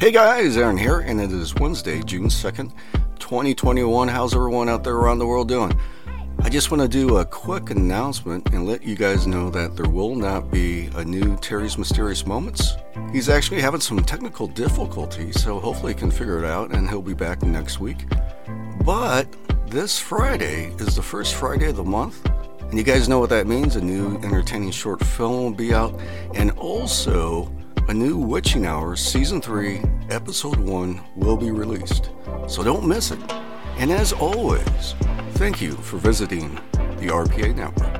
Hey guys, Aaron here, and it is Wednesday, June 2nd, 2021. How's everyone out there around the world doing? I just want to do a quick announcement and let you guys know that there will not be a new Terry's Mysterious Moments. He's actually having some technical difficulties, so hopefully he can figure it out and he'll be back next week. But this Friday is the first Friday of the month, and you guys know what that means. A new entertaining short film will be out, and also a new Witching Hour Season 3, Episode 1 will be released. So don't miss it. And as always, thank you for visiting the RPA Network.